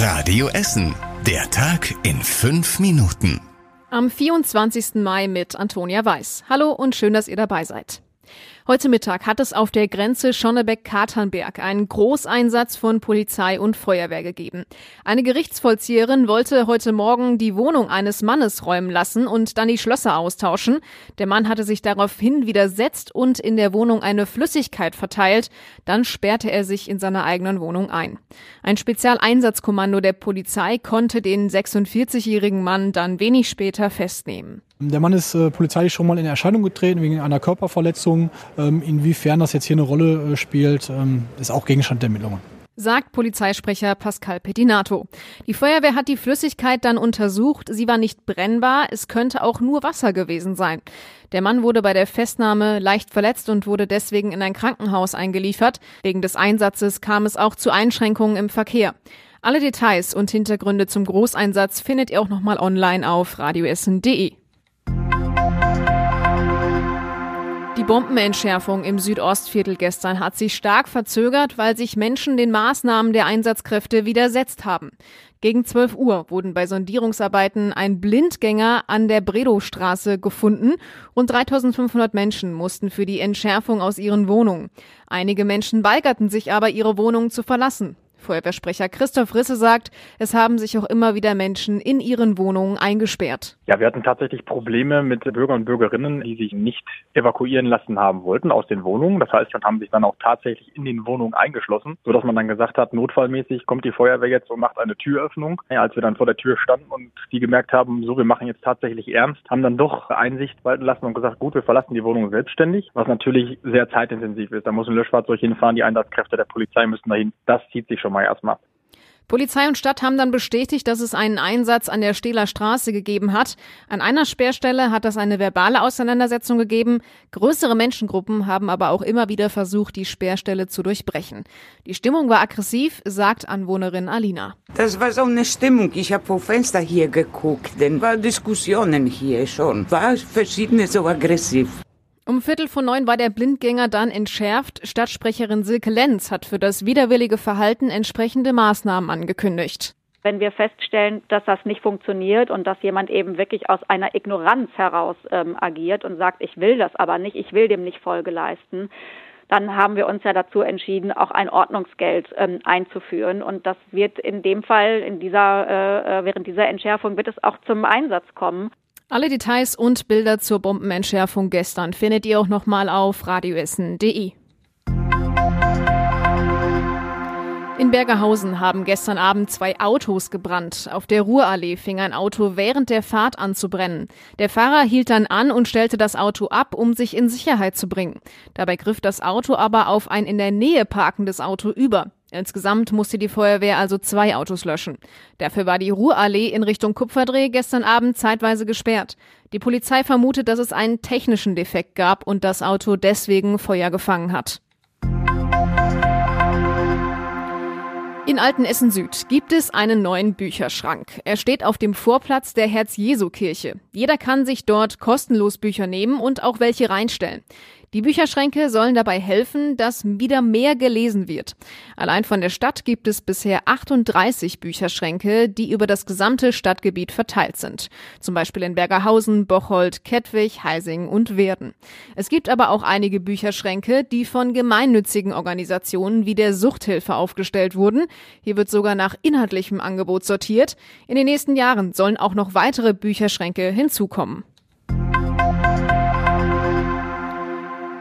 Radio Essen. Der Tag in fünf Minuten. Am 24. Mai mit Antonia Weiß. Hallo und schön, dass ihr dabei seid. Heute Mittag hat es auf der Grenze Schonnebeck-Katernberg einen Großeinsatz von Polizei und Feuerwehr gegeben. Eine Gerichtsvollzieherin wollte heute Morgen die Wohnung eines Mannes räumen lassen und dann die Schlösser austauschen. Der Mann hatte sich daraufhin widersetzt und in der Wohnung eine Flüssigkeit verteilt. Dann sperrte er sich in seiner eigenen Wohnung ein. Ein Spezialeinsatzkommando der Polizei konnte den 46-jährigen Mann dann wenig später festnehmen. Der Mann ist äh, polizeilich schon mal in Erscheinung getreten wegen einer Körperverletzung. Ähm, inwiefern das jetzt hier eine Rolle äh, spielt, ähm, ist auch Gegenstand der Ermittlungen sagt Polizeisprecher Pascal Pettinato. Die Feuerwehr hat die Flüssigkeit dann untersucht. Sie war nicht brennbar. Es könnte auch nur Wasser gewesen sein. Der Mann wurde bei der Festnahme leicht verletzt und wurde deswegen in ein Krankenhaus eingeliefert. Wegen des Einsatzes kam es auch zu Einschränkungen im Verkehr. Alle Details und Hintergründe zum Großeinsatz findet ihr auch nochmal online auf radioessen.de. Bombenentschärfung im Südostviertel gestern hat sich stark verzögert, weil sich Menschen den Maßnahmen der Einsatzkräfte widersetzt haben. Gegen 12 Uhr wurden bei Sondierungsarbeiten ein Blindgänger an der Bredow-Straße gefunden. Rund 3500 Menschen mussten für die Entschärfung aus ihren Wohnungen. Einige Menschen weigerten sich aber, ihre Wohnungen zu verlassen. Feuerwehrsprecher Christoph Risse sagt, es haben sich auch immer wieder Menschen in ihren Wohnungen eingesperrt. Ja, wir hatten tatsächlich Probleme mit Bürgern und Bürgerinnen, die sich nicht evakuieren lassen haben wollten aus den Wohnungen. Das heißt, man haben sich dann auch tatsächlich in den Wohnungen eingeschlossen, sodass man dann gesagt hat, notfallmäßig kommt die Feuerwehr jetzt und macht eine Türöffnung. Ja, als wir dann vor der Tür standen und die gemerkt haben, so, wir machen jetzt tatsächlich ernst, haben dann doch Einsicht walten lassen und gesagt, gut, wir verlassen die Wohnung selbstständig, was natürlich sehr zeitintensiv ist. Da muss ein Löschfahrzeug hinfahren, die Einsatzkräfte der Polizei müssen dahin. Das zieht sich schon schon mal erstmal. Polizei und Stadt haben dann bestätigt, dass es einen Einsatz an der Stehler Straße gegeben hat. An einer Sperrstelle hat es eine verbale Auseinandersetzung gegeben. Größere Menschengruppen haben aber auch immer wieder versucht, die Sperrstelle zu durchbrechen. Die Stimmung war aggressiv, sagt Anwohnerin Alina. Das war so eine Stimmung. Ich habe vom Fenster hier geguckt, denn war Diskussionen hier schon. War verschiedene so aggressiv. Um Viertel vor neun war der Blindgänger dann entschärft. Stadtsprecherin Silke Lenz hat für das widerwillige Verhalten entsprechende Maßnahmen angekündigt. Wenn wir feststellen, dass das nicht funktioniert und dass jemand eben wirklich aus einer Ignoranz heraus ähm, agiert und sagt, ich will das aber nicht, ich will dem nicht Folge leisten, dann haben wir uns ja dazu entschieden, auch ein Ordnungsgeld ähm, einzuführen. Und das wird in dem Fall, in dieser, äh, äh während dieser Entschärfung wird es auch zum Einsatz kommen. Alle Details und Bilder zur Bombenentschärfung gestern findet ihr auch nochmal auf radioessen.de. In Bergerhausen haben gestern Abend zwei Autos gebrannt. Auf der Ruhrallee fing ein Auto während der Fahrt an zu brennen. Der Fahrer hielt dann an und stellte das Auto ab, um sich in Sicherheit zu bringen. Dabei griff das Auto aber auf ein in der Nähe parkendes Auto über. Insgesamt musste die Feuerwehr also zwei Autos löschen. Dafür war die Ruhrallee in Richtung Kupferdreh gestern Abend zeitweise gesperrt. Die Polizei vermutet, dass es einen technischen Defekt gab und das Auto deswegen Feuer gefangen hat. In Altenessen Süd gibt es einen neuen Bücherschrank. Er steht auf dem Vorplatz der Herz-Jesu-Kirche. Jeder kann sich dort kostenlos Bücher nehmen und auch welche reinstellen. Die Bücherschränke sollen dabei helfen, dass wieder mehr gelesen wird. Allein von der Stadt gibt es bisher 38 Bücherschränke, die über das gesamte Stadtgebiet verteilt sind. Zum Beispiel in Bergerhausen, Bocholt, Kettwig, Heising und Werden. Es gibt aber auch einige Bücherschränke, die von gemeinnützigen Organisationen wie der Suchthilfe aufgestellt wurden. Hier wird sogar nach inhaltlichem Angebot sortiert. In den nächsten Jahren sollen auch noch weitere Bücherschränke hinzukommen.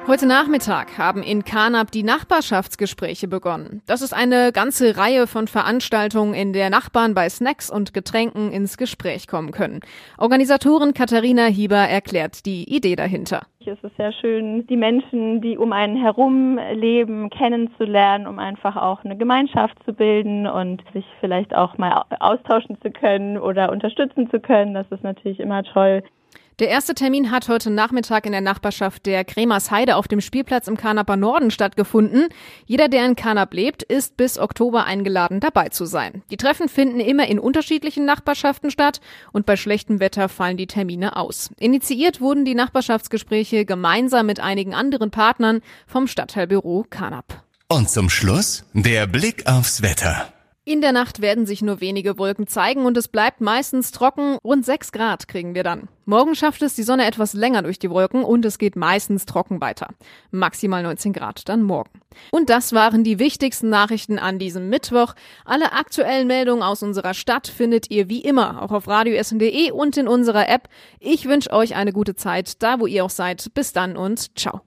Heute Nachmittag haben in Karnap die Nachbarschaftsgespräche begonnen. Das ist eine ganze Reihe von Veranstaltungen, in der Nachbarn bei Snacks und Getränken ins Gespräch kommen können. Organisatorin Katharina Hieber erklärt die Idee dahinter. Es ist sehr schön, die Menschen, die um einen herum leben, kennenzulernen, um einfach auch eine Gemeinschaft zu bilden und sich vielleicht auch mal austauschen zu können oder unterstützen zu können. Das ist natürlich immer toll. Der erste Termin hat heute Nachmittag in der Nachbarschaft der Kremersheide auf dem Spielplatz im Kanaper Norden stattgefunden. Jeder, der in Kanap lebt, ist bis Oktober eingeladen, dabei zu sein. Die Treffen finden immer in unterschiedlichen Nachbarschaften statt und bei schlechtem Wetter fallen die Termine aus. Initiiert wurden die Nachbarschaftsgespräche gemeinsam mit einigen anderen Partnern vom Stadtteilbüro Kanap. Und zum Schluss der Blick aufs Wetter. In der Nacht werden sich nur wenige Wolken zeigen und es bleibt meistens trocken. Rund 6 Grad kriegen wir dann. Morgen schafft es die Sonne etwas länger durch die Wolken und es geht meistens trocken weiter. Maximal 19 Grad dann morgen. Und das waren die wichtigsten Nachrichten an diesem Mittwoch. Alle aktuellen Meldungen aus unserer Stadt findet ihr wie immer auch auf radioessen.de und in unserer App. Ich wünsche euch eine gute Zeit, da wo ihr auch seid. Bis dann und ciao.